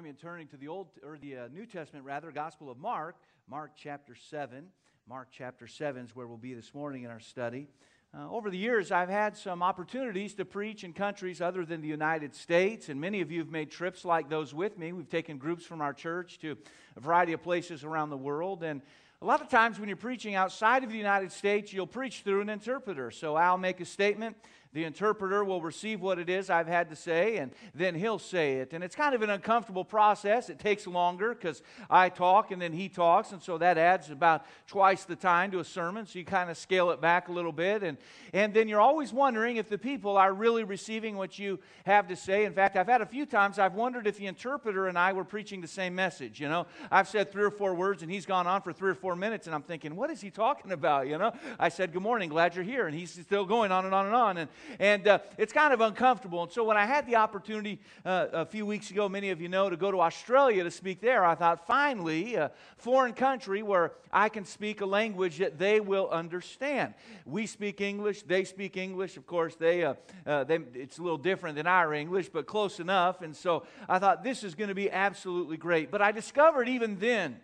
join me in turning to the Old or the uh, New Testament, rather, Gospel of Mark, Mark chapter 7. Mark chapter 7 is where we'll be this morning in our study. Uh, over the years, I've had some opportunities to preach in countries other than the United States, and many of you have made trips like those with me. We've taken groups from our church to a variety of places around the world, and a lot of times when you're preaching outside of the United States, you'll preach through an interpreter. So I'll make a statement, the interpreter will receive what it is I've had to say, and then he'll say it. And it's kind of an uncomfortable process. It takes longer because I talk and then he talks, and so that adds about twice the time to a sermon. So you kind of scale it back a little bit. And, and then you're always wondering if the people are really receiving what you have to say. In fact, I've had a few times I've wondered if the interpreter and I were preaching the same message. You know, I've said three or four words, and he's gone on for three or four minutes, and I'm thinking, what is he talking about? You know, I said, Good morning, glad you're here. And he's still going on and on and on. And and uh, it's kind of uncomfortable. And so when I had the opportunity uh, a few weeks ago, many of you know, to go to Australia to speak there, I thought, finally, a foreign country where I can speak a language that they will understand. We speak English, they speak English. Of course, they, uh, uh they it's a little different than our English, but close enough. And so I thought, this is going to be absolutely great. But I discovered even then,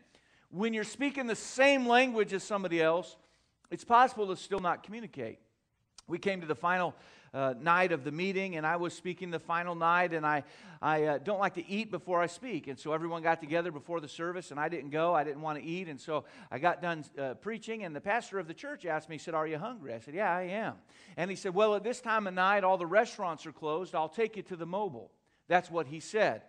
when you're speaking the same language as somebody else, it's possible to still not communicate. We came to the final uh, night of the meeting, and I was speaking the final night, and I, I uh, don't like to eat before I speak. And so everyone got together before the service, and I didn't go. I didn't want to eat. And so I got done uh, preaching, and the pastor of the church asked me, he said, Are you hungry? I said, Yeah, I am. And he said, Well, at this time of night, all the restaurants are closed. I'll take you to the Mobil. That's what he said.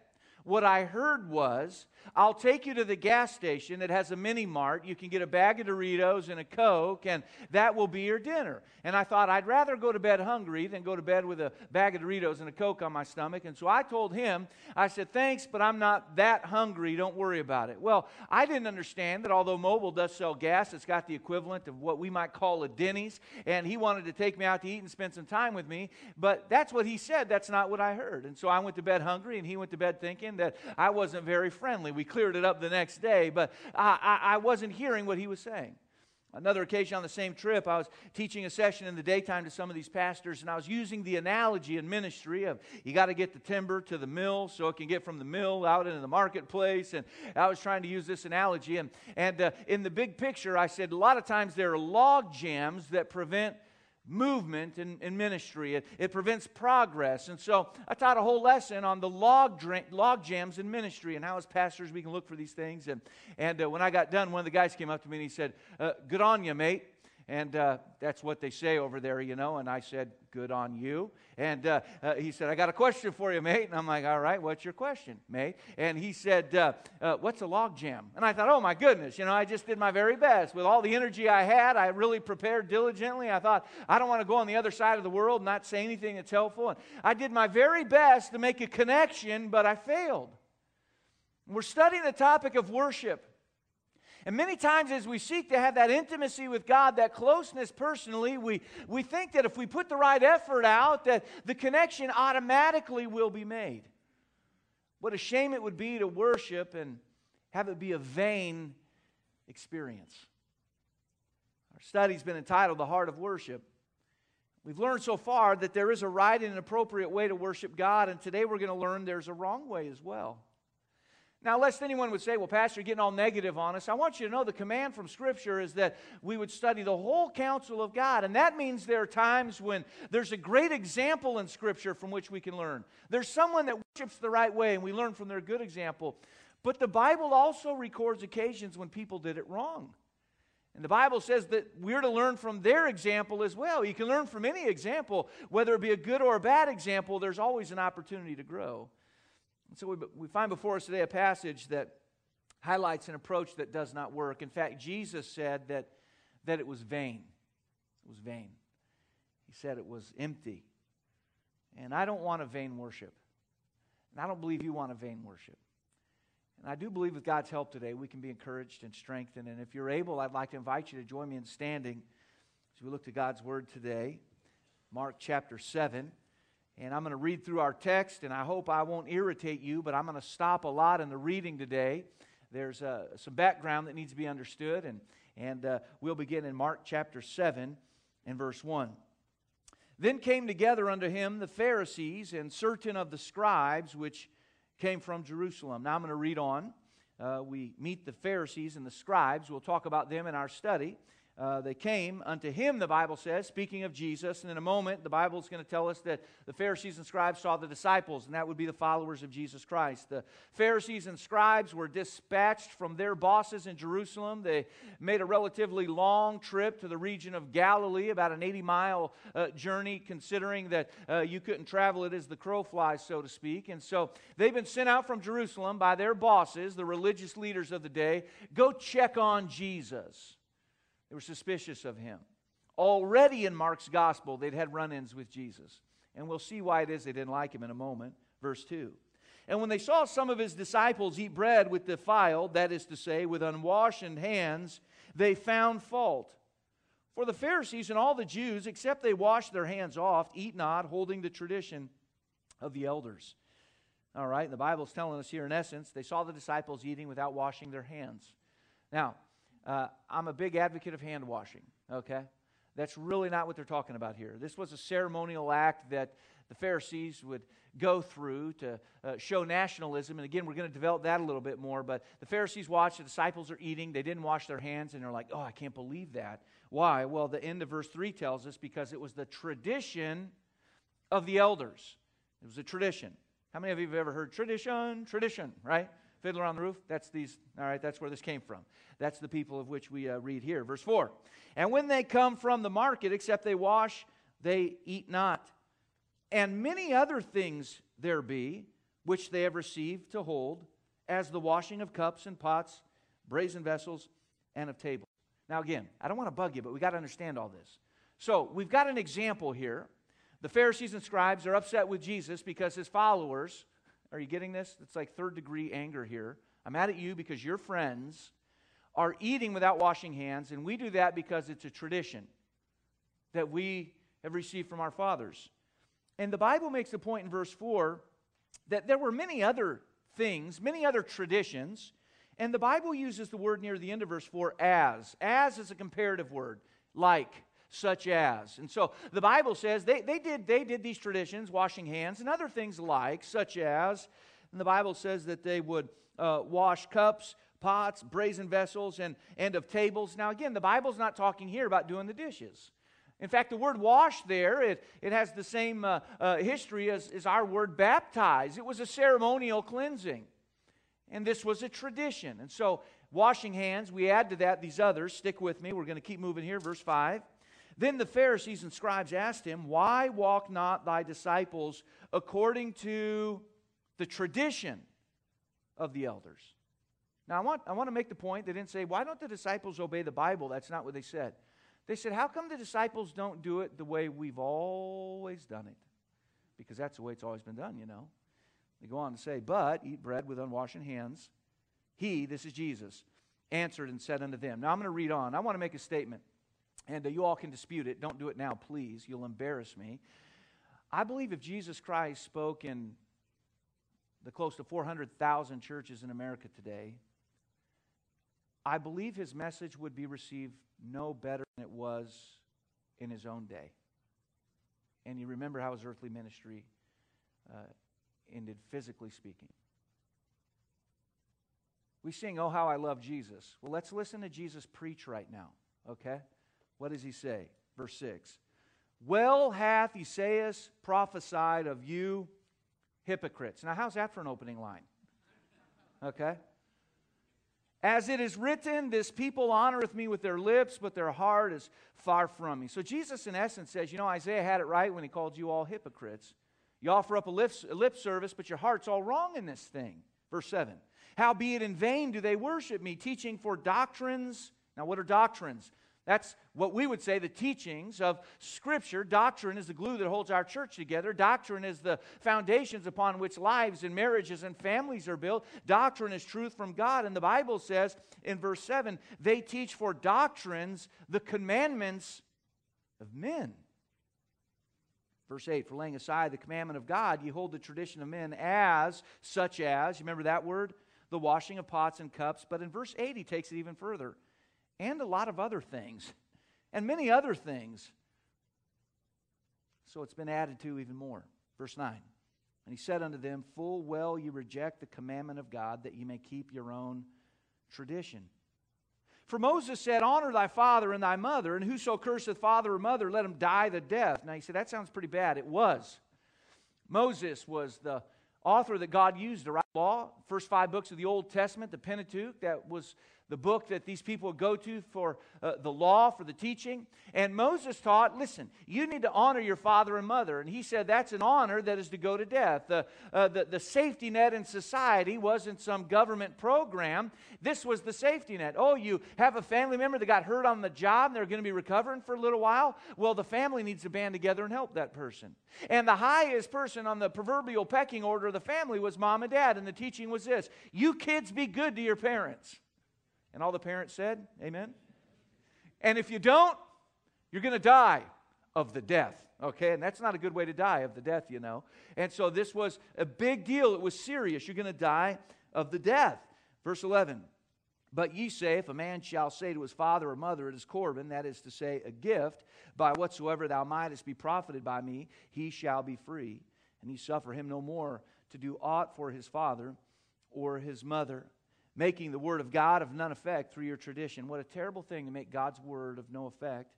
What I heard was, I'll take you to the gas station that has a mini mart. You can get a bag of Doritos and a Coke, and that will be your dinner. And I thought, I'd rather go to bed hungry than go to bed with a bag of Doritos and a Coke on my stomach. And so I told him, I said, Thanks, but I'm not that hungry. Don't worry about it. Well, I didn't understand that although Mobil does sell gas, it's got the equivalent of what we might call a Denny's. And he wanted to take me out to eat and spend some time with me. But that's what he said. That's not what I heard. And so I went to bed hungry, and he went to bed thinking, that I wasn't very friendly. We cleared it up the next day, but I, I, I wasn't hearing what he was saying. Another occasion on the same trip, I was teaching a session in the daytime to some of these pastors, and I was using the analogy in ministry of you got to get the timber to the mill so it can get from the mill out into the marketplace. And I was trying to use this analogy. And, and uh, in the big picture, I said a lot of times there are log jams that prevent movement in, in ministry. It, it prevents progress. And so I taught a whole lesson on the log, log jams in ministry and how, as pastors, we can look for these things. And, and uh, when I got done, one of the guys came up to me and he said, uh, Good on you, mate. And uh, that's what they say over there, you know. And I said, Good on you. And uh, uh, he said, I got a question for you, mate. And I'm like, All right, what's your question, mate? And he said, uh, uh What's a log jam? And I thought, Oh my goodness, you know, I just did my very best. With all the energy I had, I really prepared diligently. I thought, I don't want to go on the other side of the world and not say anything that's helpful. And I did my very best to make a connection, but I failed. We're studying the topic of worship. And many times, as we seek to have that intimacy with God, that closeness personally, we, we think that if we put the right effort out, that the connection automatically will be made. What a shame it would be to worship and have it be a vain experience. Our study's been entitled The Heart of Worship. We've learned so far that there is a right and an appropriate way to worship God, and today we're going to learn there's a wrong way as well. Now, lest anyone would say, well, Pastor, you're getting all negative on us, I want you to know the command from Scripture is that we would study the whole counsel of God. And that means there are times when there's a great example in Scripture from which we can learn. There's someone that worships the right way, and we learn from their good example. But the Bible also records occasions when people did it wrong. And the Bible says that we're to learn from their example as well. You can learn from any example, whether it be a good or a bad example, there's always an opportunity to grow. So we, we find before us today a passage that highlights an approach that does not work. In fact, Jesus said that, that it was vain. It was vain. He said it was empty. And I don't want a vain worship. And I don't believe you want a vain worship. And I do believe with God's help today, we can be encouraged and strengthened. And if you're able, I'd like to invite you to join me in standing as we look to God's Word today. Mark chapter 7. And I'm going to read through our text, and I hope I won't irritate you, but I'm going to stop a lot in the reading today. There's uh, some background that needs to be understood, and, and uh, we'll begin in Mark chapter 7 and verse 1. Then came together unto him the Pharisees and certain of the scribes which came from Jerusalem. Now I'm going to read on. Uh, we meet the Pharisees and the scribes. We'll talk about them in our study uh, they came unto him, the Bible says, speaking of Jesus. And in a moment, the Bible is going to tell us that the Pharisees and scribes saw the disciples, and that would be the followers of Jesus Christ. The Pharisees and scribes were dispatched from their bosses in Jerusalem. They made a relatively long trip to the region of Galilee, about an 80 mile uh, journey, considering that uh, you couldn't travel it as the crow flies, so to speak. And so they've been sent out from Jerusalem by their bosses, the religious leaders of the day, go check on Jesus. They were suspicious of him. Already in Mark's gospel, they'd had run ins with Jesus. And we'll see why it is they didn't like him in a moment. Verse 2. And when they saw some of his disciples eat bread with defiled, that is to say, with unwashed hands, they found fault. For the Pharisees and all the Jews, except they wash their hands off, eat not, holding the tradition of the elders. All right, the Bible's telling us here, in essence, they saw the disciples eating without washing their hands. Now, uh, I'm a big advocate of hand washing, okay? That's really not what they're talking about here. This was a ceremonial act that the Pharisees would go through to uh, show nationalism. And again, we're going to develop that a little bit more. But the Pharisees watched, the disciples are eating, they didn't wash their hands, and they're like, oh, I can't believe that. Why? Well, the end of verse 3 tells us because it was the tradition of the elders. It was a tradition. How many of you have ever heard tradition, tradition, right? Fiddler on the Roof, that's these, all right, that's where this came from. That's the people of which we uh, read here. Verse 4 And when they come from the market, except they wash, they eat not. And many other things there be, which they have received to hold, as the washing of cups and pots, brazen vessels, and of tables. Now, again, I don't want to bug you, but we got to understand all this. So, we've got an example here. The Pharisees and scribes are upset with Jesus because his followers, are you getting this? It's like third degree anger here. I'm mad at you because your friends are eating without washing hands, and we do that because it's a tradition that we have received from our fathers. And the Bible makes the point in verse 4 that there were many other things, many other traditions, and the Bible uses the word near the end of verse 4 as. As is a comparative word, like, such as. And so the Bible says they, they, did, they did these traditions, washing hands, and other things like, such as. And the Bible says that they would uh, wash cups, pots, brazen vessels, and, and of tables. Now, again, the Bible's not talking here about doing the dishes. In fact, the word wash there, it, it has the same uh, uh, history as, as our word baptize. It was a ceremonial cleansing. And this was a tradition. And so, washing hands, we add to that these others. Stick with me. We're going to keep moving here. Verse 5. Then the Pharisees and scribes asked him, Why walk not thy disciples according to the tradition of the elders? Now, I want, I want to make the point. They didn't say, why don't the disciples obey the Bible? That's not what they said. They said, how come the disciples don't do it the way we've always done it? Because that's the way it's always been done, you know. They go on to say, but eat bread with unwashed hands. He, this is Jesus, answered and said unto them. Now, I'm going to read on. I want to make a statement, and uh, you all can dispute it. Don't do it now, please. You'll embarrass me. I believe if Jesus Christ spoke in the close to 400,000 churches in America today, I believe his message would be received no better than it was in his own day. And you remember how his earthly ministry uh, ended, physically speaking. We sing, Oh, how I love Jesus. Well, let's listen to Jesus preach right now, okay? What does he say? Verse 6 Well hath Esaias prophesied of you hypocrites. Now, how's that for an opening line? Okay? As it is written, this people honoreth me with their lips, but their heart is far from me. So Jesus, in essence, says, you know, Isaiah had it right when he called you all hypocrites. You offer up a lip, a lip service, but your heart's all wrong in this thing. Verse 7. Howbeit in vain do they worship me, teaching for doctrines. Now, what are doctrines? That's what we would say the teachings of Scripture. Doctrine is the glue that holds our church together. Doctrine is the foundations upon which lives and marriages and families are built. Doctrine is truth from God. And the Bible says in verse 7 they teach for doctrines the commandments of men. Verse 8, for laying aside the commandment of God, you hold the tradition of men as, such as, you remember that word? The washing of pots and cups. But in verse 8, he takes it even further and a lot of other things, and many other things. So it's been added to even more. Verse 9 And he said unto them, Full well you reject the commandment of God, that ye may keep your own tradition. For Moses said, Honor thy father and thy mother, and whoso curseth father or mother, let him die the death. Now he said, That sounds pretty bad. It was. Moses was the author that God used to write law, first five books of the Old Testament, the Pentateuch, that was the book that these people go to for uh, the law, for the teaching. And Moses taught, listen, you need to honor your father and mother. And he said that's an honor that is to go to death. The, uh, the, the safety net in society wasn't some government program. This was the safety net. Oh, you have a family member that got hurt on the job and they're going to be recovering for a little while? Well, the family needs to band together and help that person. And the highest person on the proverbial pecking order of the family was mom and dad. And the teaching was this you kids be good to your parents. And all the parents said, Amen. And if you don't, you're going to die of the death. Okay, and that's not a good way to die of the death, you know. And so this was a big deal. It was serious. You're going to die of the death. Verse 11. But ye say, if a man shall say to his father or mother, It is Corban, that is to say, a gift, by whatsoever thou mightest be profited by me, he shall be free. And ye suffer him no more to do aught for his father or his mother making the word of God of none effect through your tradition. What a terrible thing to make God's word of no effect.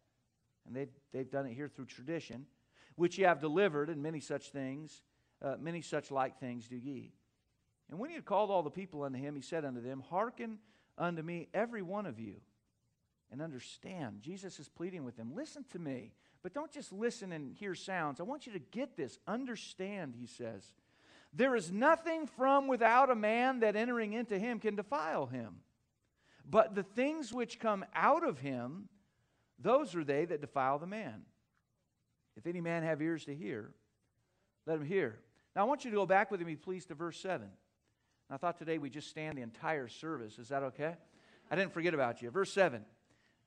And they've, they've done it here through tradition, which ye have delivered, and many such things, uh, many such like things do ye. And when he had called all the people unto him, he said unto them, Hearken unto me, every one of you, and understand. Jesus is pleading with them. Listen to me, but don't just listen and hear sounds. I want you to get this. Understand, he says. There is nothing from without a man that entering into him can defile him. But the things which come out of him, those are they that defile the man. If any man have ears to hear, let him hear. Now I want you to go back with me, please, to verse 7. I thought today we just stand the entire service. Is that okay? I didn't forget about you. Verse 7.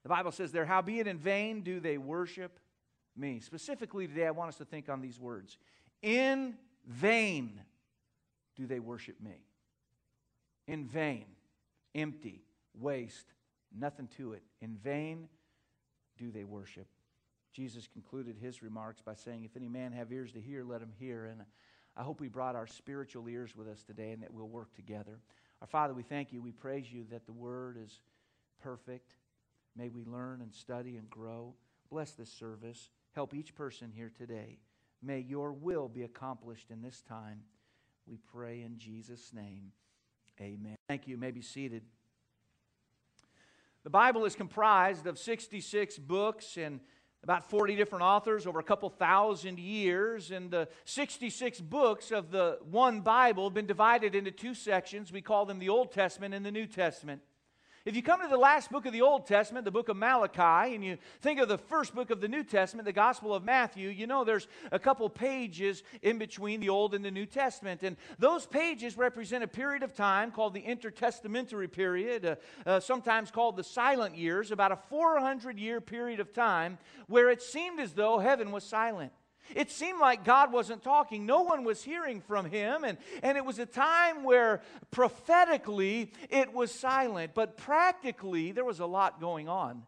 The Bible says there, howbeit in vain do they worship me. Specifically today, I want us to think on these words. In vain do they worship me? In vain, empty, waste, nothing to it. In vain do they worship. Jesus concluded his remarks by saying, If any man have ears to hear, let him hear. And I hope we brought our spiritual ears with us today and that we'll work together. Our Father, we thank you. We praise you that the word is perfect. May we learn and study and grow. Bless this service. Help each person here today. May your will be accomplished in this time. We pray in Jesus' name. Amen. Thank you. you may be seated. The Bible is comprised of 66 books and about 40 different authors over a couple thousand years. And the 66 books of the one Bible have been divided into two sections. We call them the Old Testament and the New Testament. If you come to the last book of the Old Testament, the book of Malachi, and you think of the first book of the New Testament, the Gospel of Matthew, you know there's a couple pages in between the Old and the New Testament. And those pages represent a period of time called the intertestamentary period, uh, uh, sometimes called the silent years, about a 400 year period of time where it seemed as though heaven was silent. It seemed like God wasn't talking. No one was hearing from him. And, and it was a time where prophetically it was silent, but practically there was a lot going on.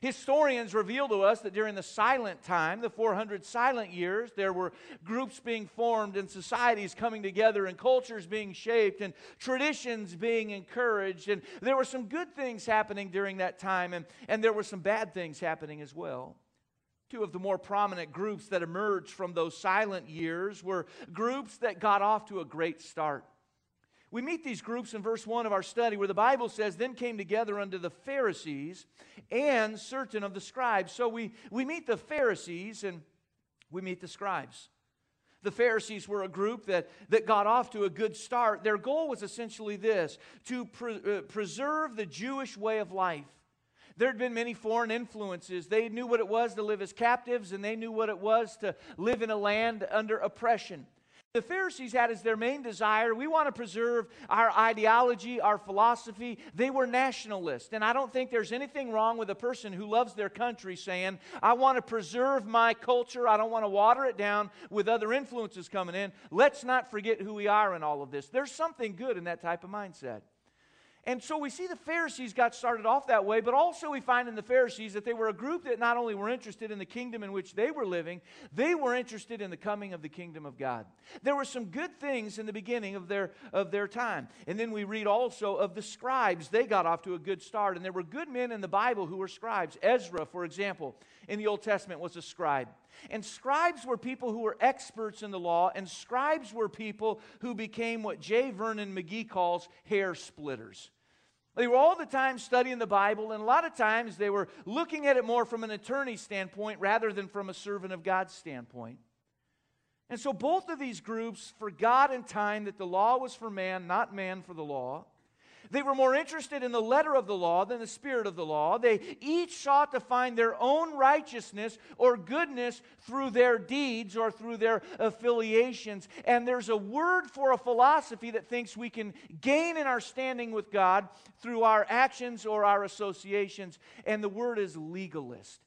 Historians reveal to us that during the silent time, the 400 silent years, there were groups being formed and societies coming together and cultures being shaped and traditions being encouraged. And there were some good things happening during that time, and, and there were some bad things happening as well. Two of the more prominent groups that emerged from those silent years were groups that got off to a great start. We meet these groups in verse 1 of our study where the Bible says, Then came together unto the Pharisees and certain of the scribes. So we, we meet the Pharisees and we meet the scribes. The Pharisees were a group that, that got off to a good start. Their goal was essentially this to pre- uh, preserve the Jewish way of life. There had been many foreign influences. They knew what it was to live as captives, and they knew what it was to live in a land under oppression. The Pharisees had as their main desire, we want to preserve our ideology, our philosophy. They were nationalists. And I don't think there's anything wrong with a person who loves their country saying, I want to preserve my culture. I don't want to water it down with other influences coming in. Let's not forget who we are in all of this. There's something good in that type of mindset. And so we see the Pharisees got started off that way, but also we find in the Pharisees that they were a group that not only were interested in the kingdom in which they were living, they were interested in the coming of the kingdom of God. There were some good things in the beginning of their, of their time. And then we read also of the scribes. They got off to a good start. And there were good men in the Bible who were scribes. Ezra, for example, in the Old Testament was a scribe. And scribes were people who were experts in the law, and scribes were people who became what J. Vernon McGee calls hair splitters. They were all the time studying the Bible, and a lot of times they were looking at it more from an attorney standpoint rather than from a servant of God's standpoint. And so both of these groups forgot in time that the law was for man, not man for the law. They were more interested in the letter of the law than the spirit of the law. They each sought to find their own righteousness or goodness through their deeds or through their affiliations. And there's a word for a philosophy that thinks we can gain in our standing with God through our actions or our associations, and the word is legalist.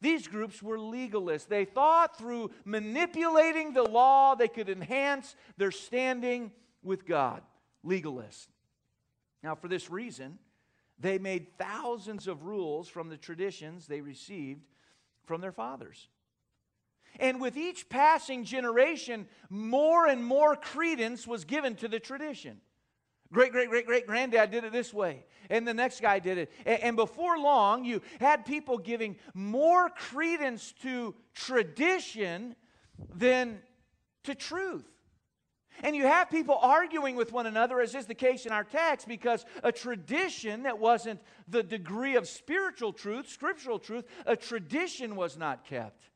These groups were legalists. They thought through manipulating the law they could enhance their standing with God. Legalists. Now, for this reason, they made thousands of rules from the traditions they received from their fathers. And with each passing generation, more and more credence was given to the tradition. Great, great, great, great granddad did it this way, and the next guy did it. And, before long, you had people giving more credence to tradition than to truth. And you have people arguing with one another, as is the case in our text, because a tradition that wasn't the degree of spiritual truth, scriptural truth, a tradition was not kept.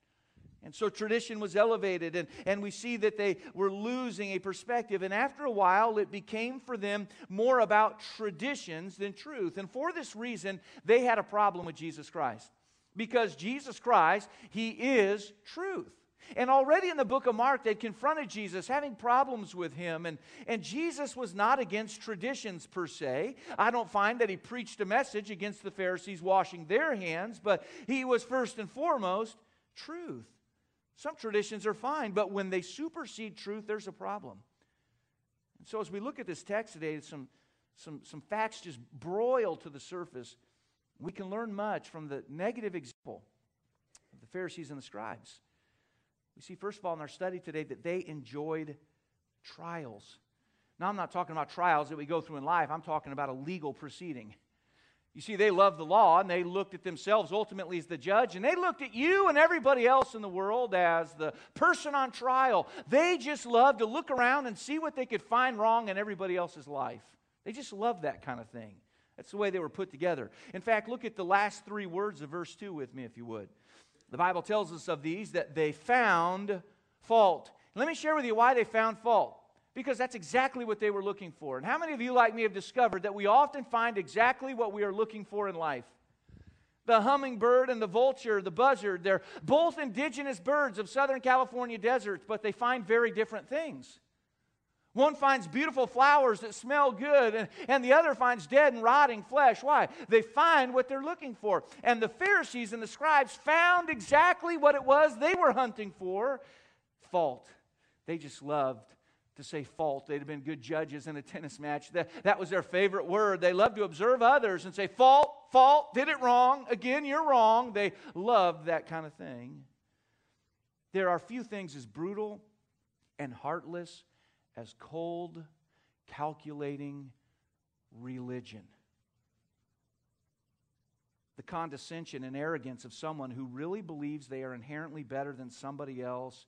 And so tradition was elevated, and, and we see that they were losing a perspective. And after a while, it became for them more about traditions than truth. And for this reason, they had a problem with Jesus Christ. Because Jesus Christ, He is truth. And already in the book of Mark, they confronted Jesus, having problems with him. And, and Jesus was not against traditions per se. I don't find that he preached a message against the Pharisees washing their hands, but he was first and foremost truth. Some traditions are fine, but when they supersede truth, there's a problem. And so as we look at this text today, some, some, some facts just broil to the surface. We can learn much from the negative example of the Pharisees and the scribes. We see, first of all, in our study today that they enjoyed trials. Now, I'm not talking about trials that we go through in life, I'm talking about a legal proceeding. You see, they loved the law and they looked at themselves ultimately as the judge, and they looked at you and everybody else in the world as the person on trial. They just loved to look around and see what they could find wrong in everybody else's life. They just loved that kind of thing. That's the way they were put together. In fact, look at the last three words of verse 2 with me, if you would. The Bible tells us of these that they found fault. Let me share with you why they found fault. Because that's exactly what they were looking for. And how many of you, like me, have discovered that we often find exactly what we are looking for in life? The hummingbird and the vulture, the buzzard, they're both indigenous birds of Southern California deserts, but they find very different things. One finds beautiful flowers that smell good, and, and the other finds dead and rotting flesh. Why? They find what they're looking for. And the Pharisees and the scribes found exactly what it was they were hunting for fault. They just loved to say fault. They'd have been good judges in a tennis match. That, that was their favorite word. They loved to observe others and say, fault, fault, did it wrong. Again, you're wrong. They loved that kind of thing. There are few things as brutal and heartless as cold, calculating religion. The condescension and arrogance of someone who really believes they are inherently better than somebody else.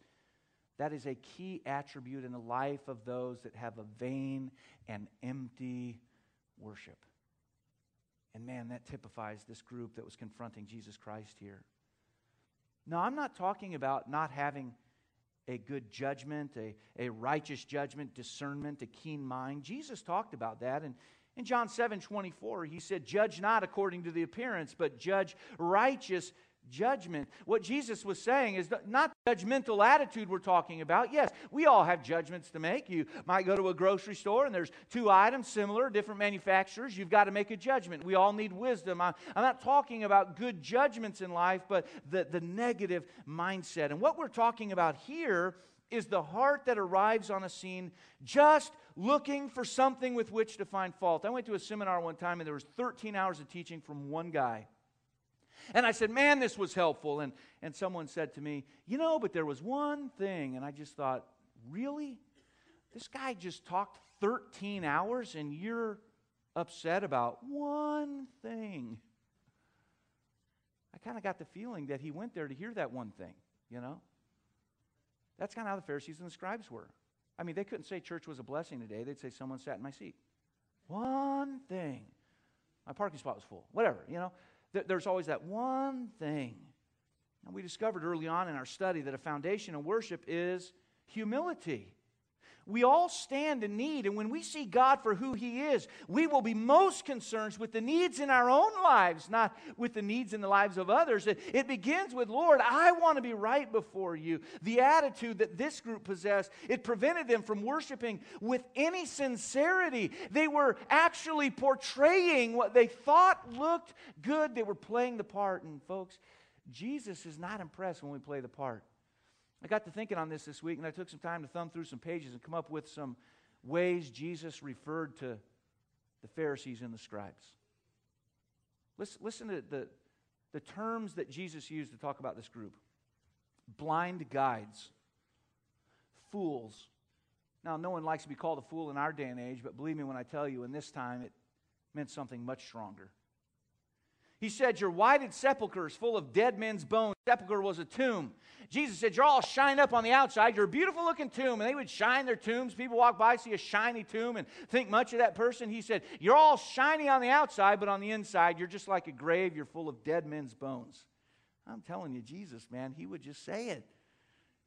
That is a key attribute in the life of those that have a vain and empty worship. And man, that typifies this group that was confronting Jesus Christ here. Now, I'm not talking about not having a good judgment, a, a righteous judgment, discernment, a keen mind. Jesus talked about that. And in John 7 24, he said, Judge not according to the appearance, but judge righteous judgment. What Jesus was saying is not judgmental attitude we're talking about. Yes, we all have judgments to make. You might go to a grocery store and there's two items similar, different manufacturers. You've got to make a judgment. We all need wisdom. I'm, not talking about good judgments in life, but the, the negative mindset. And what we're talking about here is the heart that arrives on a scene just looking for something with which to find fault. I went to a seminar one time and there was 13 hours of teaching from one guy. And I said, Man, this was helpful. And, and someone said to me, You know, but there was one thing. And I just thought, Really? This guy just talked 13 hours and you're upset about one thing. I kind of got the feeling that he went there to hear that one thing, you know? That's kind of how the Pharisees and the scribes were. I mean, they couldn't say church was a blessing today. They'd say someone sat in my seat. One thing. My parking spot was full. Whatever, you know? There's always that one thing. And we discovered early on in our study that a foundation of worship is humility. We all stand in need, and when we see God for who He is, we will be most concerned with the needs in our own lives, not with the needs in the lives of others. It, it, begins with, Lord, I want to be right before you. The attitude that this group possessed, it prevented them from worshiping with any sincerity. They were actually portraying what they thought looked good, they were playing the part. And, folks, Jesus is not impressed when we play the part. I got to thinking on this this week, and I took some time to thumb through some pages and come up with some ways Jesus referred to the Pharisees and the scribes. Listen, listen to the, the terms that Jesus used to talk about this group blind guides, fools. Now, no one likes to be called a fool in our day and age, but believe me when I tell you, in this time, it meant something much stronger. He said, Your whited sepulchres full of dead men's bones. Sepulchre was a tomb. Jesus said, You're all shined up on the outside. You're a beautiful looking tomb. And they would shine their tombs. People walk by, see a shiny tomb, and think much of that person. He said, You're all shiny on the outside, but on the inside, you're just like a grave. You're full of dead men's bones. I'm telling you, Jesus, man, he would just say it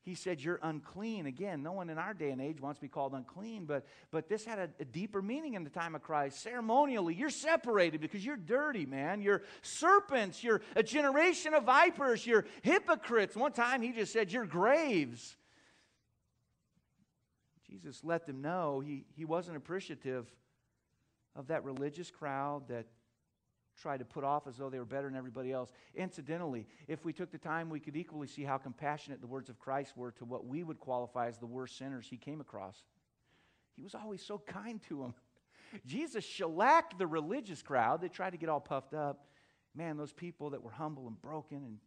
he said, You're unclean. Again, no one in our day and age wants to be called unclean, but, but this had a, a, deeper meaning in the time of Christ. Ceremonially, you're separated because you're dirty, man. You're serpents. You're a generation of vipers. You're hypocrites. One time he just said, You're graves. Jesus let them know he, he wasn't appreciative of that religious crowd that try to put off as though they were better than everybody else. Incidentally, if we took the time, we could equally see how compassionate the words of Christ were to what we would qualify as the worst sinners he came across. He was always so kind to them. Jesus shellacked the religious crowd that tried to get all puffed up. Man, those people that were humble and broken and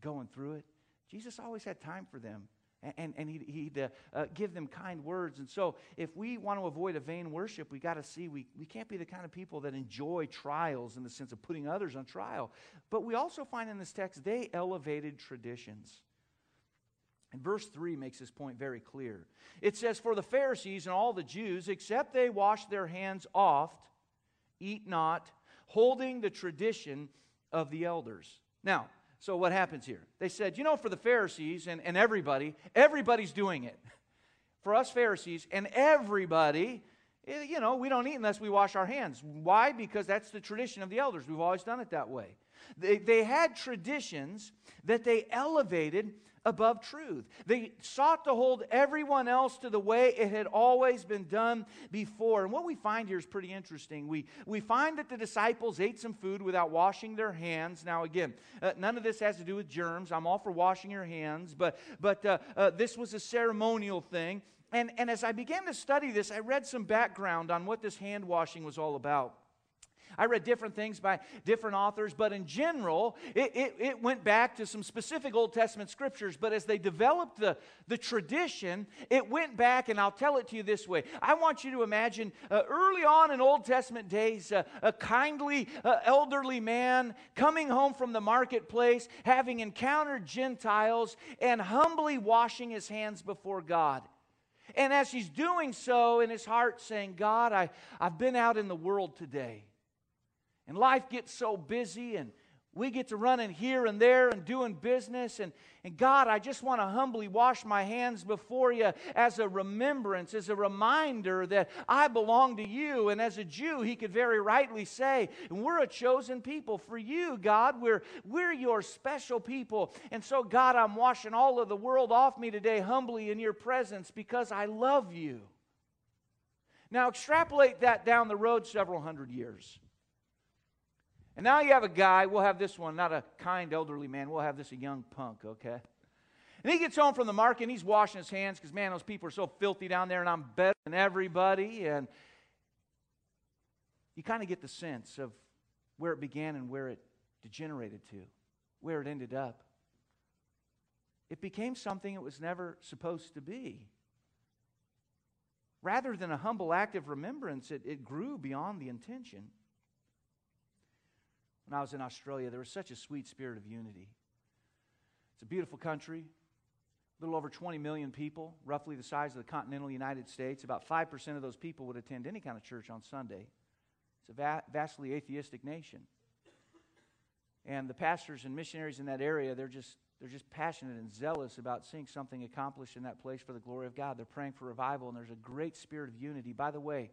going through it, Jesus always had time for them and, and he'd, he'd uh, uh, give them kind words. And so, if we want to avoid a vain worship, we got to see we, we can't be the kind of people that enjoy trials in the sense of putting others on trial. But we also find in this text they elevated traditions. And verse 3 makes this point very clear. It says, For the Pharisees and all the Jews, except they wash their hands oft, eat not, holding the tradition of the elders. Now, so what happens here? They said, you know, for the Pharisees and, and everybody, everybody's doing it. For us Pharisees and everybody, eh, you know, we don't eat unless we wash our hands. Why? Because that's the tradition of the elders. We've always done it that way. They, they had traditions that they elevated above truth. They sought to hold everyone else to the way it had always been done before. And what we find here is pretty interesting. We, we find that the disciples ate some food without washing their hands. Now, again, uh, none of this has to do with germs. I'm all for washing your hands, but, but uh, uh, this was a ceremonial thing. And, and as I began to study this, I read some background on what this hand washing was all about. I read different things by different authors, but in general, it, it, it, went back to some specific Old Testament scriptures. But as they developed the, the tradition, it went back, and I'll tell it to you this way. I want you to imagine uh, early on in Old Testament days, uh, a kindly uh, elderly man coming home from the marketplace, having encountered Gentiles, and humbly washing his hands before God. And as he's doing so in his heart, saying, God, I, I've been out in the world today. And life gets so busy, and we get to running here and there and doing business. And, and God, I just want to humbly wash my hands before you as a remembrance, as a reminder that I belong to you. And as a Jew, he could very rightly say, and We're a chosen people for you, God. We're, we're your special people. And so, God, I'm washing all of the world off me today humbly in your presence because I love you. Now, extrapolate that down the road several hundred years. And now you have a guy, we'll have this one, not a kind elderly man, we'll have this a young punk, okay? And he gets home from the market and he's washing his hands because, man, those people are so filthy down there and I'm better than everybody. And you kind of get the sense of where it began and where it degenerated to, where it ended up. It became something it was never supposed to be. Rather than a humble act of remembrance, it, it grew beyond the intention. When I was in Australia, there was such a sweet spirit of unity. It's a beautiful country, a little over 20 million people, roughly the size of the continental United States. About 5% of those people would attend any kind of church on Sunday. It's a va- vastly atheistic nation. And the pastors and missionaries in that area, they're just they're just passionate and zealous about seeing something accomplished in that place for the glory of God. They're praying for revival, and there's a great spirit of unity. By the way,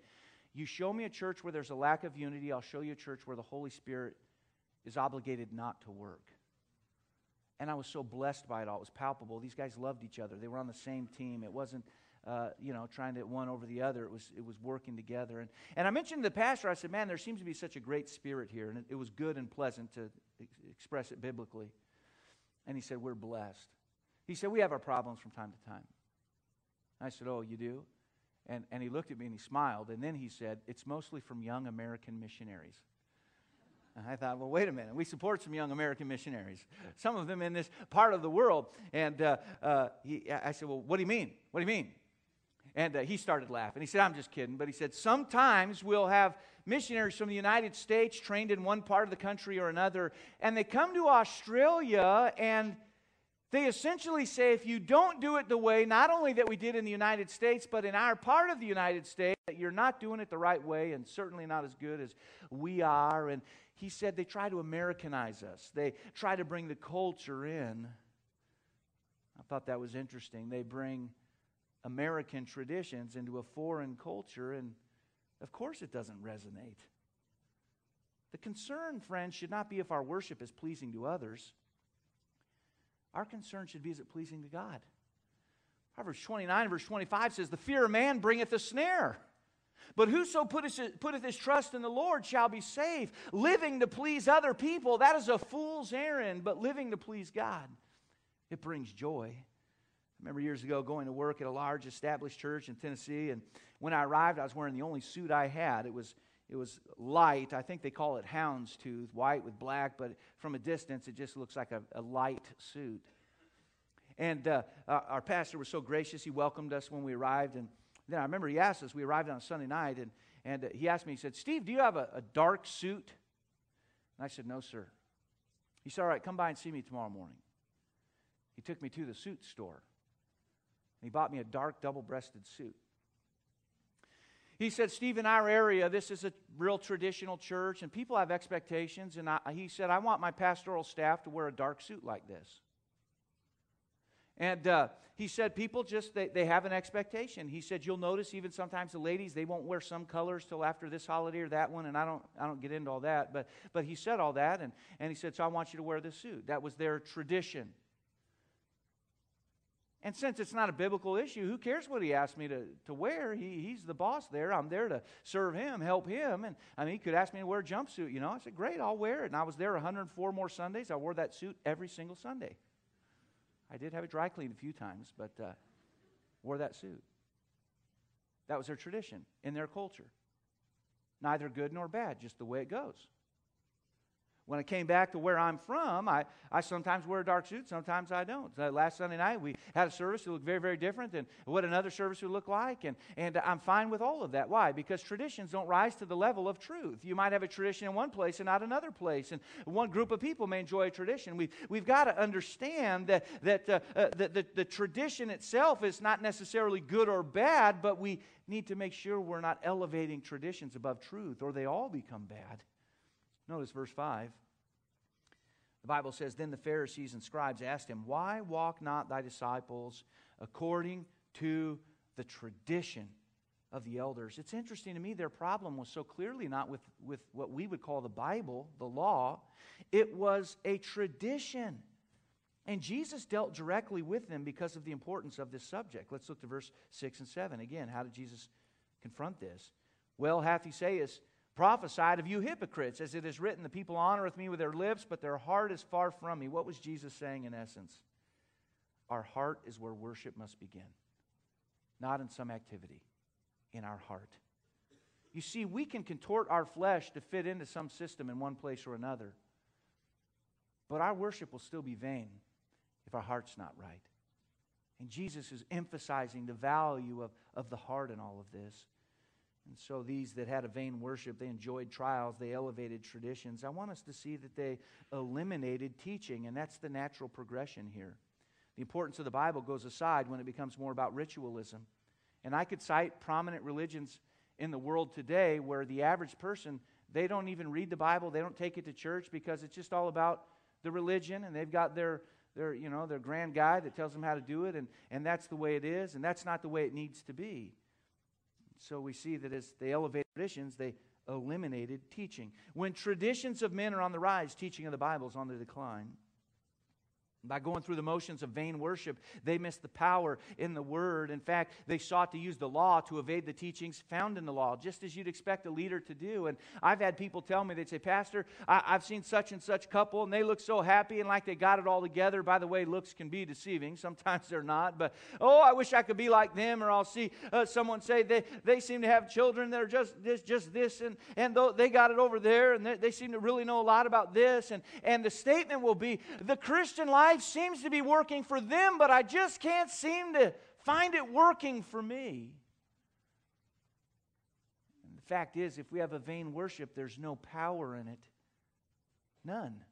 you show me a church where there's a lack of unity, I'll show you a church where the Holy Spirit is obligated not to work. And I was so blessed by it all. It was palpable. These guys loved each other. They were on the same team. It wasn't, uh, you know, trying to one over the other. It was, it was working together. And, and I mentioned to the pastor, I said, man, there seems to be such a great spirit here. And it, it was good and pleasant to ex- express it biblically. And he said, We're blessed. He said, We have our problems from time to time. I said, Oh, you do? And, and he looked at me and he smiled. And then he said, It's mostly from young American missionaries. And I thought, well, wait a minute. We support some young American missionaries, some of them in this part of the world. And uh, uh, he, I said, well, what do you mean? What do you mean? And uh, he started laughing. He said, I'm just kidding. But he said, sometimes we'll have missionaries from the United States trained in one part of the country or another, and they come to Australia and they essentially say if you don't do it the way not only that we did in the United States, but in our part of the United States, that you're not doing it the right way and certainly not as good as we are. And he said they try to Americanize us, they try to bring the culture in. I thought that was interesting. They bring American traditions into a foreign culture, and of course it doesn't resonate. The concern, friends, should not be if our worship is pleasing to others. Our concern should be is it pleasing to God? Proverbs 29, verse 25 says, The fear of man bringeth a snare. But whoso putteth, putteth his trust in the Lord shall be saved. Living to please other people, that is a fool's errand, but living to please God, it brings joy I remember years ago going to work at a large established church in Tennessee, and when I arrived, I was wearing the only suit I had. It was it was light. I think they call it houndstooth, white with black, but from a distance, it just looks like a, a light suit. And uh, our pastor was so gracious; he welcomed us when we arrived, and then I remember he asked us. We arrived on a Sunday night, and and uh, he asked me. He said, "Steve, do you have a, a dark suit?" And I said, "No, sir." He said, "All right, come by and see me tomorrow morning." He took me to the suit store. And he bought me a dark double breasted suit. He said, Steve, in our area, this is a real traditional church, and people have expectations. And I, he said, I want my pastoral staff to wear a dark suit like this. And uh, he said, people just, they, they have an expectation. He said, you'll notice even sometimes the ladies, they won't wear some colors till after this holiday or that one. And I don't, I don't get into all that. But, but he said all that. And, and he said, so I want you to wear this suit. That was their tradition. And since it's not a biblical issue, who cares what he asked me to, to wear? He, he's the boss there. I'm there to serve him, help him. And I mean, he could ask me to wear a jumpsuit, you know. I said, great, I'll wear it. And I was there 104 more Sundays. I wore that suit every single Sunday. I did have it dry cleaned a few times, but uh, wore that suit. That was their tradition in their culture. Neither good nor bad, just the way it goes. When I came back to where I'm from, I, I sometimes wear a dark suit, sometimes I don't. Uh, last Sunday night, we had a service that looked very, very different than what another service would look like, and, and I'm fine with all of that. Why? Because traditions don't rise to the level of truth. You might have a tradition in one place and not another place, and one group of people may enjoy a tradition. We've, we've got to understand that, that uh, uh, the, the, the tradition itself is not necessarily good or bad, but we need to make sure we're not elevating traditions above truth, or they all become bad. Notice verse 5. The Bible says, Then the Pharisees and scribes asked him, Why walk not thy disciples according to the tradition of the elders? It's interesting to me, their problem was so clearly not with, with what we would call the Bible, the law, it was a tradition. And Jesus dealt directly with them because of the importance of this subject. Let's look to verse 6 and 7. Again, how did Jesus confront this? Well hath Esaias, prophesied of you hypocrites, as it is written, The people honoreth me with their lips, but their heart is far from me. What was Jesus saying in essence? our heart is where worship must begin, not in some activity, in our heart. You see, we can contort our flesh to fit into some system in one place or another, but our worship will still be vain if our heart's not right. And Jesus is emphasizing the value of, of the heart in all of this. And so, these that had a vain worship, they enjoyed trials, they elevated traditions. I want us to see that they eliminated teaching, and that's the natural progression here. The importance of the Bible goes aside when it becomes more about ritualism. And I could cite prominent religions in the world today where the average person, they don't even read the Bible, they don't take it to church because it's just all about the religion, and they've got their their, you know, their grand guy that tells them how to do it, and, and that's the way it is, and that's not the way it needs to be. So we see that as they elevated traditions, they eliminated teaching. When traditions of men are on the rise, teaching of the Bible is on the decline. By going through the motions of vain worship, they missed the power in the word. In fact, they sought to use the law to evade the teachings found in the law, just as you'd expect a leader to do. And I've had people tell me, they'd say, Pastor, I- have seen such and such couple, and they look so happy and like they got it all together. By the way, looks can be deceiving. Sometimes they're not. But, oh, I wish I could be like them. Or I'll see uh, someone say they, they seem to have children that are just this, just this, and, and they got it over there, and they, they seem to really know a lot about this. And, and the statement will be, the Christian life life seems to be working for them, but I just can't seem to find it working for me. And the fact is, if we have a vain worship, there's no power in it. None.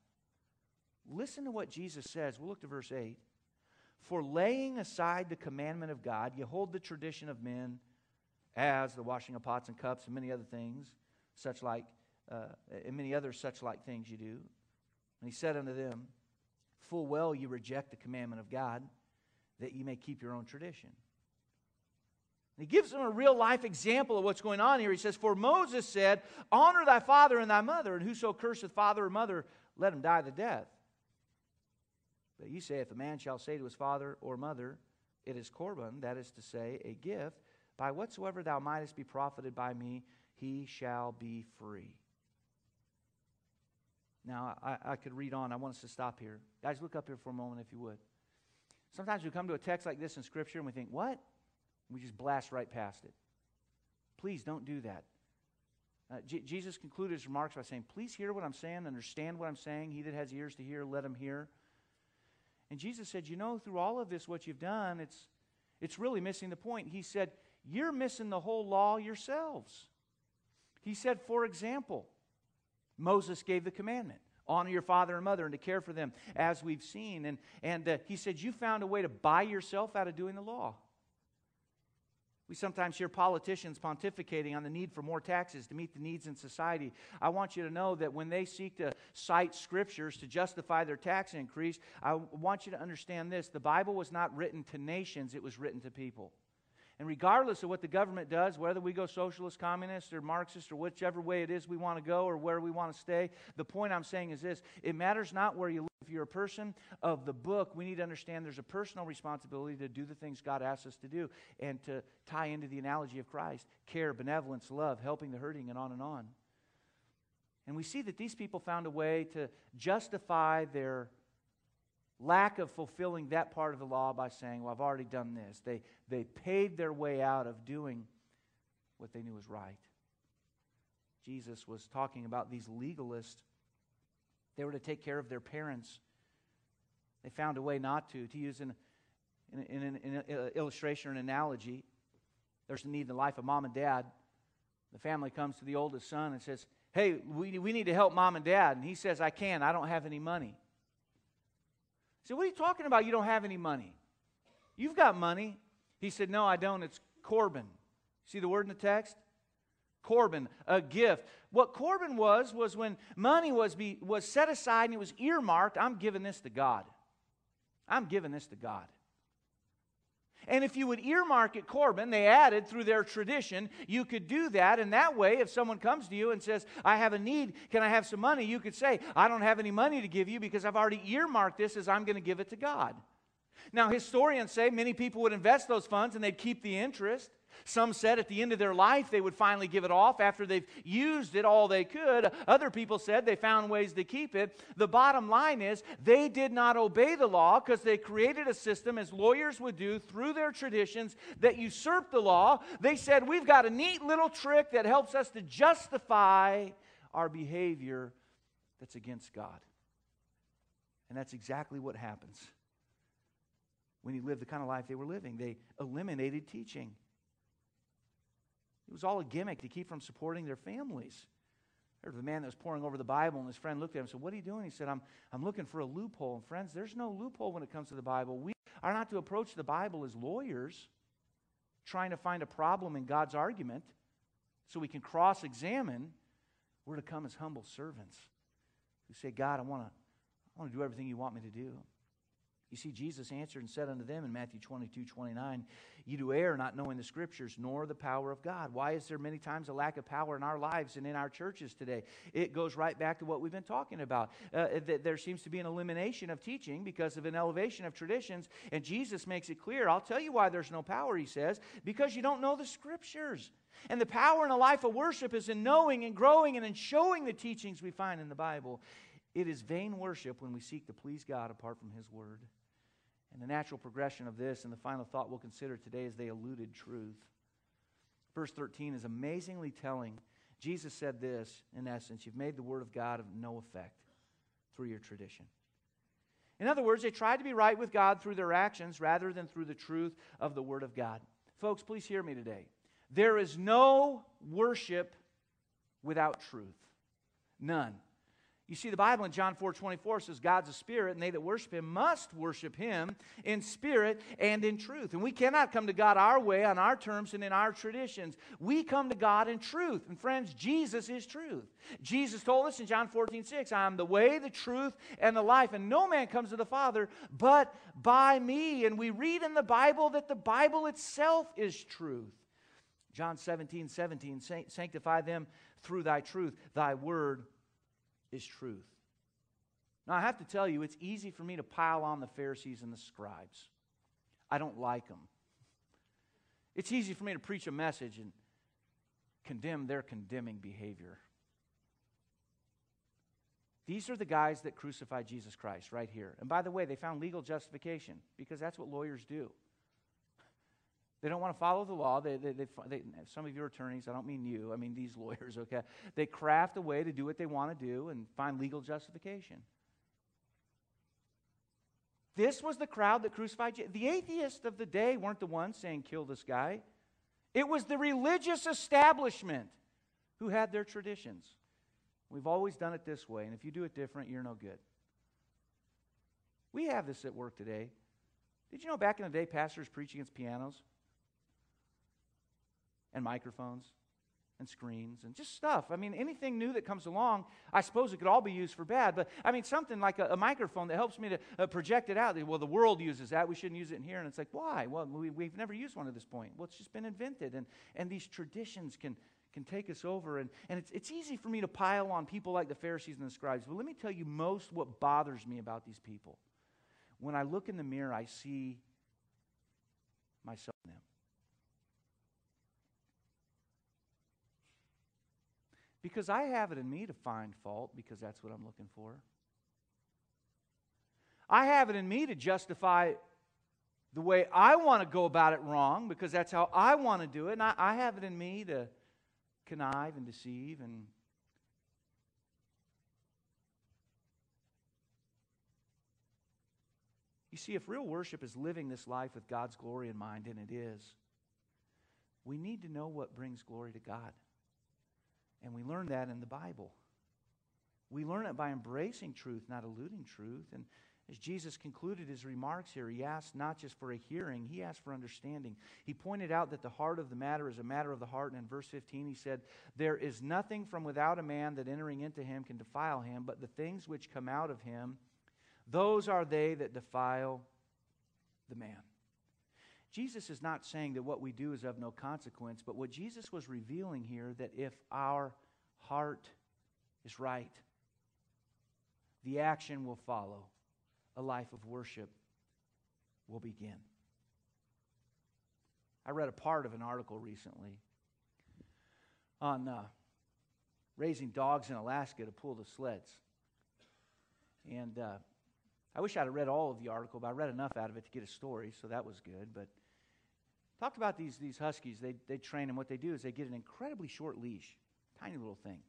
Listen to what Jesus says. We'll look to verse 8. For laying aside the commandment of God, you hold the tradition of men as the washing of pots and cups and many other things, such like, uh, and many other such like things you do. And he said unto them, full well you reject the commandment of God that you may keep your own tradition. He gives them a real life example of what's going on here. He says, For Moses said, Honor thy father and thy mother, and whoso curseth father or mother, let him die the death. But you say, If a man shall say to his father or mother, It is Corban, that is to say, a gift, by whatsoever thou mightest be profited by me, he shall be free. Now, I, I could read on. I want us to stop here. Guys, look up here for a moment if you would. Sometimes we come to a text like this in Scripture and we think, what? We just blast right past it. Please don't do that. Uh, J- Jesus concluded his remarks by saying, Please hear what I'm saying, understand what I'm saying. He that has ears to hear, let him hear. And Jesus said, You know, through all of this, what you've done, it's, it's really missing the point. He said, You're missing the whole law yourselves. He said, For example, Moses gave the commandment honor your father and mother and to care for them, as we've seen. And, and uh, he said, You found a way to buy yourself out of doing the law. We sometimes hear politicians pontificating on the need for more taxes to meet the needs in society. I want you to know that when they seek to cite scriptures to justify their tax increase, I want you to understand this the Bible was not written to nations, it was written to people. And regardless of what the government does, whether we go socialist, communist, or Marxist, or whichever way it is we want to go or where we want to stay, the point I'm saying is this it matters not where you live. If you're a person of the book, we need to understand there's a personal responsibility to do the things God asks us to do and to tie into the analogy of Christ care, benevolence, love, helping the hurting, and on and on. And we see that these people found a way to justify their lack of fulfilling that part of the law by saying, Well, I've already done this. They, they paid their way out of doing what they knew was right. Jesus was talking about these legalists. They were to take care of their parents. They found a way not to. To use an, in, in, in an uh, illustration or an analogy, there's a need in the life of mom and dad. The family comes to the oldest son and says, Hey, we, we need to help mom and dad. And he says, I can't. I don't have any money. Said, What are you talking about? You don't have any money. You've got money. He said, No, I don't. It's Corban. See the word in the text? Corban, a gift. What Corban was, was when money was, be, was set aside and it was earmarked, I'm giving this to God. I'm giving this to God. And if you would earmark it Corban, they added through their tradition, you could do that. And that way, if someone comes to you and says, I have a need, can I have some money? You could say, I don't have any money to give you because I've already earmarked this as I'm going to give it to God. Now, historians say many people would invest those funds and they'd keep the interest. Some said at the end of their life they would finally give it off after they've used it all they could. Other people said they found ways to keep it. The bottom line is they did not obey the law because they created a system, as lawyers would do through their traditions, that usurped the law. They said, We've got a neat little trick that helps us to justify our behavior that's against God. And that's exactly what happens when you live the kind of life they were living. They eliminated teaching. It was all a gimmick to keep from supporting their families. There's a man that was poring over the Bible, and his friend looked at him and said, What are you doing? He said, I'm, I'm looking for a loophole. And friends, there's no loophole when it comes to the Bible. We are not to approach the Bible as lawyers trying to find a problem in God's argument so we can cross examine. We're to come as humble servants who say, God, I want to I want to do everything you want me to do. You see, Jesus answered and said unto them in Matthew 22, 29, You do err not knowing the scriptures nor the power of God. Why is there many times a lack of power in our lives and in our churches today? It goes right back to what we've been talking about. Uh, there seems to be an elimination of teaching because of an elevation of traditions, and Jesus makes it clear. I'll tell you why there's no power, he says, because you don't know the scriptures. And the power in a life of worship is in knowing and growing and in showing the teachings we find in the Bible. It is vain worship when we seek to please God apart from his word. And the natural progression of this and the final thought we'll consider today is they eluded truth. Verse 13 is amazingly telling. Jesus said this, in essence, you've made the word of God of no effect through your tradition. In other words, they tried to be right with God through their actions rather than through the truth of the word of God. Folks, please hear me today. There is no worship without truth. None. You see, the Bible in John 4 24 says, God's a spirit, and they that worship him must worship him in spirit and in truth. And we cannot come to God our way, on our terms, and in our traditions. We come to God in truth. And friends, Jesus is truth. Jesus told us in John 14 6, I am the way, the truth, and the life, and no man comes to the Father but by me. And we read in the Bible that the Bible itself is truth. John 17 17, sanctify them through thy truth. Thy word is truth. Now, I have to tell you, it's easy for me to pile on the Pharisees and the scribes. I don't like them. It's easy for me to preach a message and condemn their condemning behavior. These are the guys that crucified Jesus Christ right here. And by the way, they found legal justification because that's what lawyers do. They don't want to follow the law. They, they, they, they, some of your attorneys, I don't mean you, I mean these lawyers, okay? They craft a way to do what they want to do and find legal justification. This was the crowd that crucified Jesus. The atheists of the day weren't the ones saying, kill this guy. It was the religious establishment who had their traditions. We've always done it this way, and if you do it different, you're no good. We have this at work today. Did you know back in the day, pastors preach against pianos? And microphones and screens and just stuff. I mean, anything new that comes along, I suppose it could all be used for bad. But I mean, something like a, a microphone that helps me to uh, project it out. Well, the world uses that. We shouldn't use it in here. And it's like, why? Well, we, have never used one at this point. Well, it's just been invented. And, and these traditions can, can take us over. And, and it's, it's easy for me to pile on people like the Pharisees and the scribes. But let me tell you most what bothers me about these people. When I look in the mirror, I see myself in them. Because I have it in me to find fault because that's what I'm looking for. I have it in me to justify the way I want to go about it wrong because that's how I want to do it. And I, I have it in me to connive and deceive and You see, if real worship is living this life with God's glory in mind, and it is, we need to know what brings glory to God. And we learn that in the Bible. We learn it by embracing truth, not eluding truth. And as Jesus concluded his remarks here, he asked not just for a hearing, he asked for understanding. He pointed out that the heart of the matter is a matter of the heart. And in verse 15, he said, There is nothing from without a man that entering into him can defile him, but the things which come out of him, those are they that defile the man. Jesus is not saying that what we do is of no consequence, but what Jesus was revealing here that if our heart is right, the action will follow. A life of worship will begin. I read a part of an article recently on uh, raising dogs in Alaska to pull the sleds. And uh, I wish I'd have read all of the article, but I read enough out of it to get a story, so that was good. But talked about these, these huskies. They, they train them. What they do is they get an incredibly short leash, tiny little thing.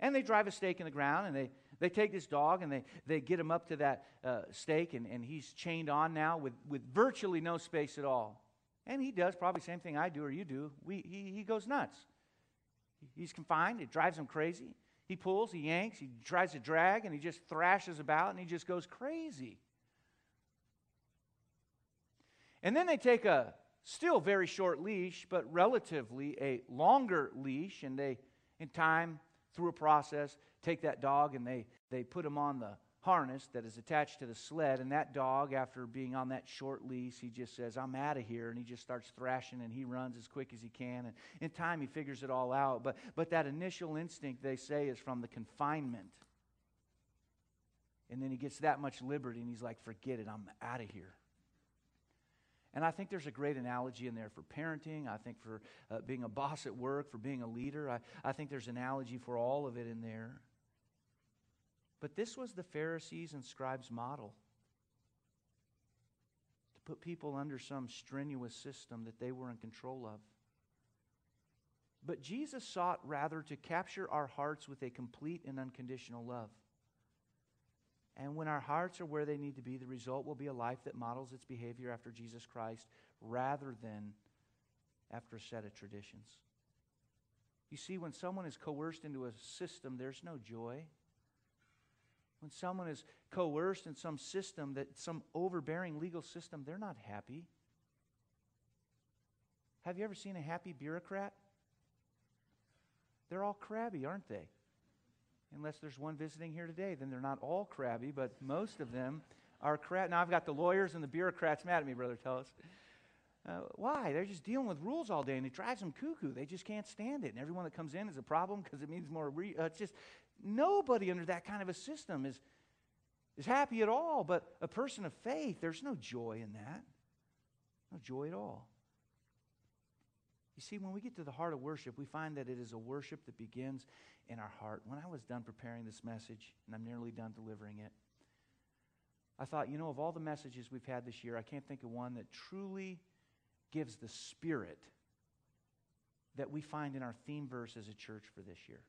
And they drive a stake in the ground, and they, they take this dog and they, they get him up to that uh, stake, and, and he's chained on now with, with virtually no space at all. And he does probably the same thing I do or you do. We, he, he goes nuts. He's confined, it drives him crazy. He pulls, he yanks, he tries to drag, and he just thrashes about and he just goes crazy. And then they take a still very short leash, but relatively a longer leash, and they, in time, through a process, take that dog and they, they put him on the harness that is attached to the sled. And that dog, after being on that short leash, he just says, I'm out of here. And he just starts thrashing and he runs as quick as he can. And in time, he figures it all out. But, but that initial instinct, they say, is from the confinement. And then he gets that much liberty and he's like, forget it, I'm out of here. And I think there's a great analogy in there for parenting. I think for uh, being a boss at work, for being a leader. I, I think there's an analogy for all of it in there. But this was the Pharisees and scribes' model to put people under some strenuous system that they were in control of. But Jesus sought rather to capture our hearts with a complete and unconditional love. And when our hearts are where they need to be, the result will be a life that models its behavior after Jesus Christ rather than after a set of traditions. You see, when someone is coerced into a system, there's no joy. When someone is coerced in some system, that some overbearing legal system, they're not happy. Have you ever seen a happy bureaucrat? They're all crabby, aren't they? Unless there's one visiting here today, then they're not all crabby, but most of them are crab. Now I've got the lawyers and the bureaucrats mad at me, brother. Tell us. Uh, why? They're just dealing with rules all day, and it drives them cuckoo. They just can't stand it, and everyone that comes in is a problem because it means more. Re- uh, it's just Nobody under that kind of a system is, is happy at all. But a person of faith, there's no joy in that. No joy at all. You see, when we get to the heart of worship, we find that it is a worship that begins in our heart. When I was done preparing this message, and I'm nearly done delivering it, I thought, you know, of all the messages we've had this year, I can't think of one that truly gives the spirit that we find in our theme verse as a church for this year.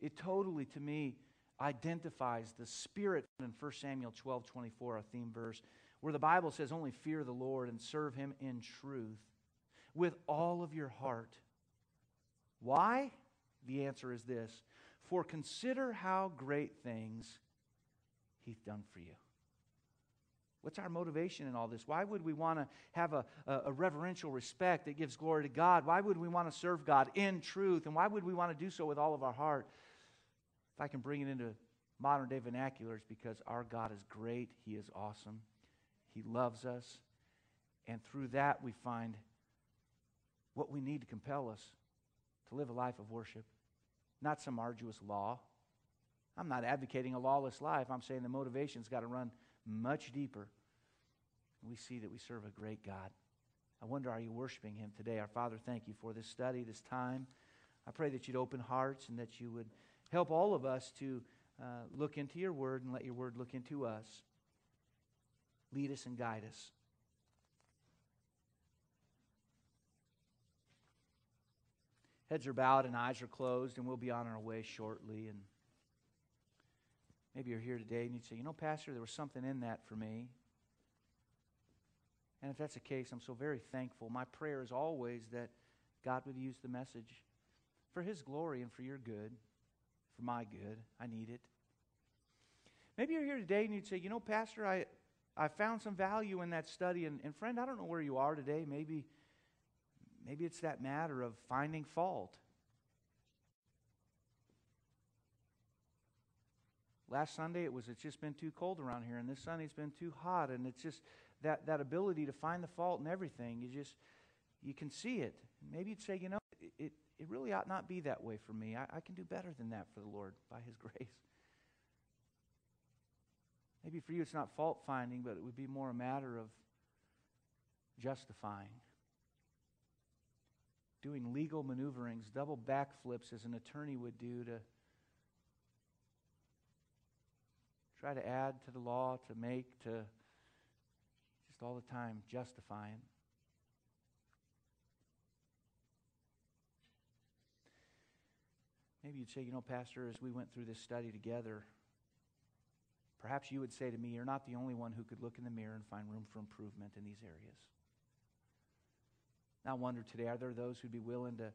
It totally, to me, identifies the spirit in 1 Samuel 12 24, a theme verse, where the Bible says, Only fear the Lord and serve him in truth with all of your heart. Why? The answer is this For consider how great things he's done for you. What's our motivation in all this? Why would we want to have a, a, reverential respect that gives glory to God? Why would we want to serve God in truth? And why would we want to do so with all of our heart? If I can bring it into modern day vernacular, it's because our God is great. He is awesome. He loves us. And through that, we find what we need to compel us to live a life of worship, not some arduous law. I'm not advocating a lawless life. I'm saying the motivation's got to run much deeper. We see that we serve a great God. I wonder, are you worshiping Him today? Our Father, thank you for this study, this time. I pray that you'd open hearts and that you would help all of us to uh, look into your word and let your word look into us. Lead us and guide us. Heads are bowed and eyes are closed, and we'll be on our way shortly. And maybe you're here today and you'd say, You know, Pastor, there was something in that for me. And if that's the case, I'm so very thankful. My prayer is always that God would use the message for His glory and for your good for my good. I need it. Maybe you're here today and you'd say, you know, Pastor, I, I found some value in that study. And, and friend, I don't know where you are today. Maybe, maybe it's that matter of finding fault. Last Sunday it was it's just been too cold around here, and this Sunday it's been too hot, and it's just that, that ability to find the fault in everything. You just you can see it. Maybe you'd say, you know, it, it, it really ought not be that way for me. I, I can do better than that for the Lord by His grace. Maybe for you it's not fault finding, but it would be more a matter of justifying, doing legal maneuverings, double backflips as an attorney would do to try to add to the law, to make, to just all the time justifying. Maybe you'd say, you know, Pastor, as we went through this study together, perhaps you would say to me, You're not the only one who could look in the mirror and find room for improvement in these areas. I wonder today, are there those who'd be willing to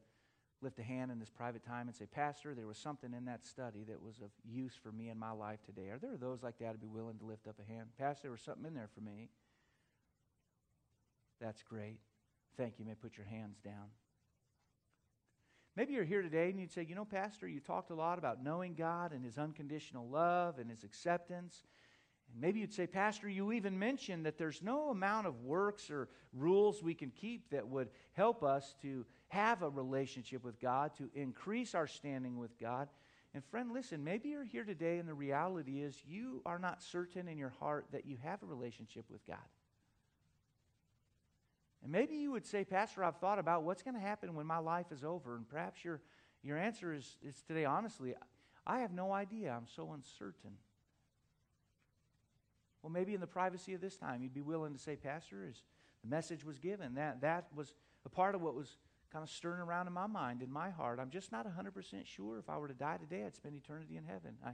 lift a hand in this private time and say, Pastor, there was something in that study that was of use for me in my life today? Are there those like that who'd be willing to lift up a hand? Pastor, there was something in there for me. That's great. Thank you. you may put your hands down. Maybe you're here today and you'd say, you know, Pastor, you talked a lot about knowing God and His unconditional love and His acceptance. And maybe you'd say, Pastor, you even mentioned that there's no amount of works or rules we can keep that would help us to have a relationship with God, to increase our standing with God. And friend, listen, maybe you're here today and the reality is you are not certain in your heart that you have a relationship with God. And maybe you would say, Pastor, I've thought about what's going to happen when my life is over. And perhaps your, your answer is, is today, honestly, I have no idea. I'm so uncertain. Well, maybe in the privacy of this time, you'd be willing to say, Pastor, as the message was given, that, that was a part of what was kind of stirring around in my mind, in my heart. I'm just not 100% sure if I were to die today, I'd spend eternity in heaven. I,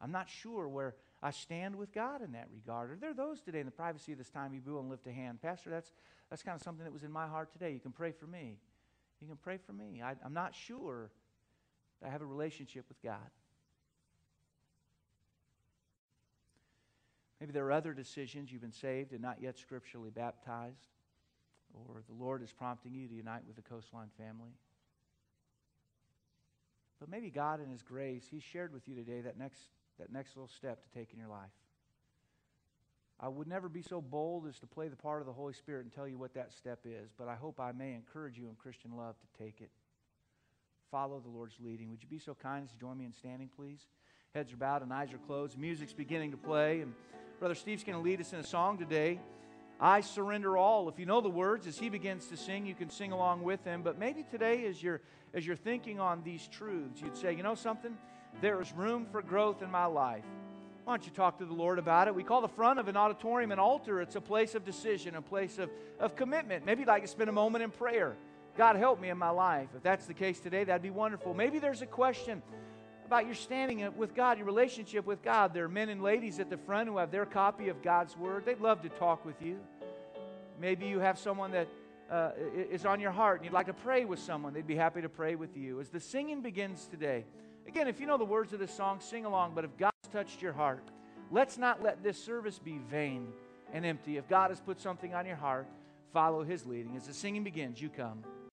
I'm not sure where I stand with God in that regard. Are there those today in the privacy of this time you'd be willing to lift a hand? Pastor, that's, that's kind of something that was in my heart today. You can pray for me. You can pray for me. I, I'm not sure I have a relationship with God. Maybe there are other decisions. You've been saved and not yet scripturally baptized, or the Lord is prompting you to unite with the Coastline family. But maybe God, in His grace, He shared with you today that next, that next little step to take in your life. I would never be so bold as to play the part of the Holy Spirit and tell you what that step is, but I hope I may encourage you in Christian love to take it. Follow the Lord's leading. Would you be so kind as to join me in standing, please? Heads are bowed and eyes are closed. Music's beginning to play, and Brother Steve's going to lead us in a song today. I surrender all. If you know the words, as he begins to sing, you can sing along with him. But maybe today, as you're as you're thinking on these truths, you'd say, you know something? There is room for growth in my life. Why don't you talk to the Lord about it? We call the front of an auditorium an altar. It's a place of decision, a place of, of commitment. Maybe you'd like to spend a moment in prayer. God, help me in my life. If that's the case today, that'd be wonderful. Maybe there's a question about your standing with God, your relationship with God. There are men and ladies at the front who have their copy of God's Word. They'd love to talk with you. Maybe you have someone that uh, is on your heart and you'd like to pray with someone. They'd be happy to pray with you. As the singing begins today, again, if you know the words of this song, sing along. But if God's touched your heart. Let's not let this service be vain and empty. If God has put something on your heart, follow His leading. As the singing begins, you come.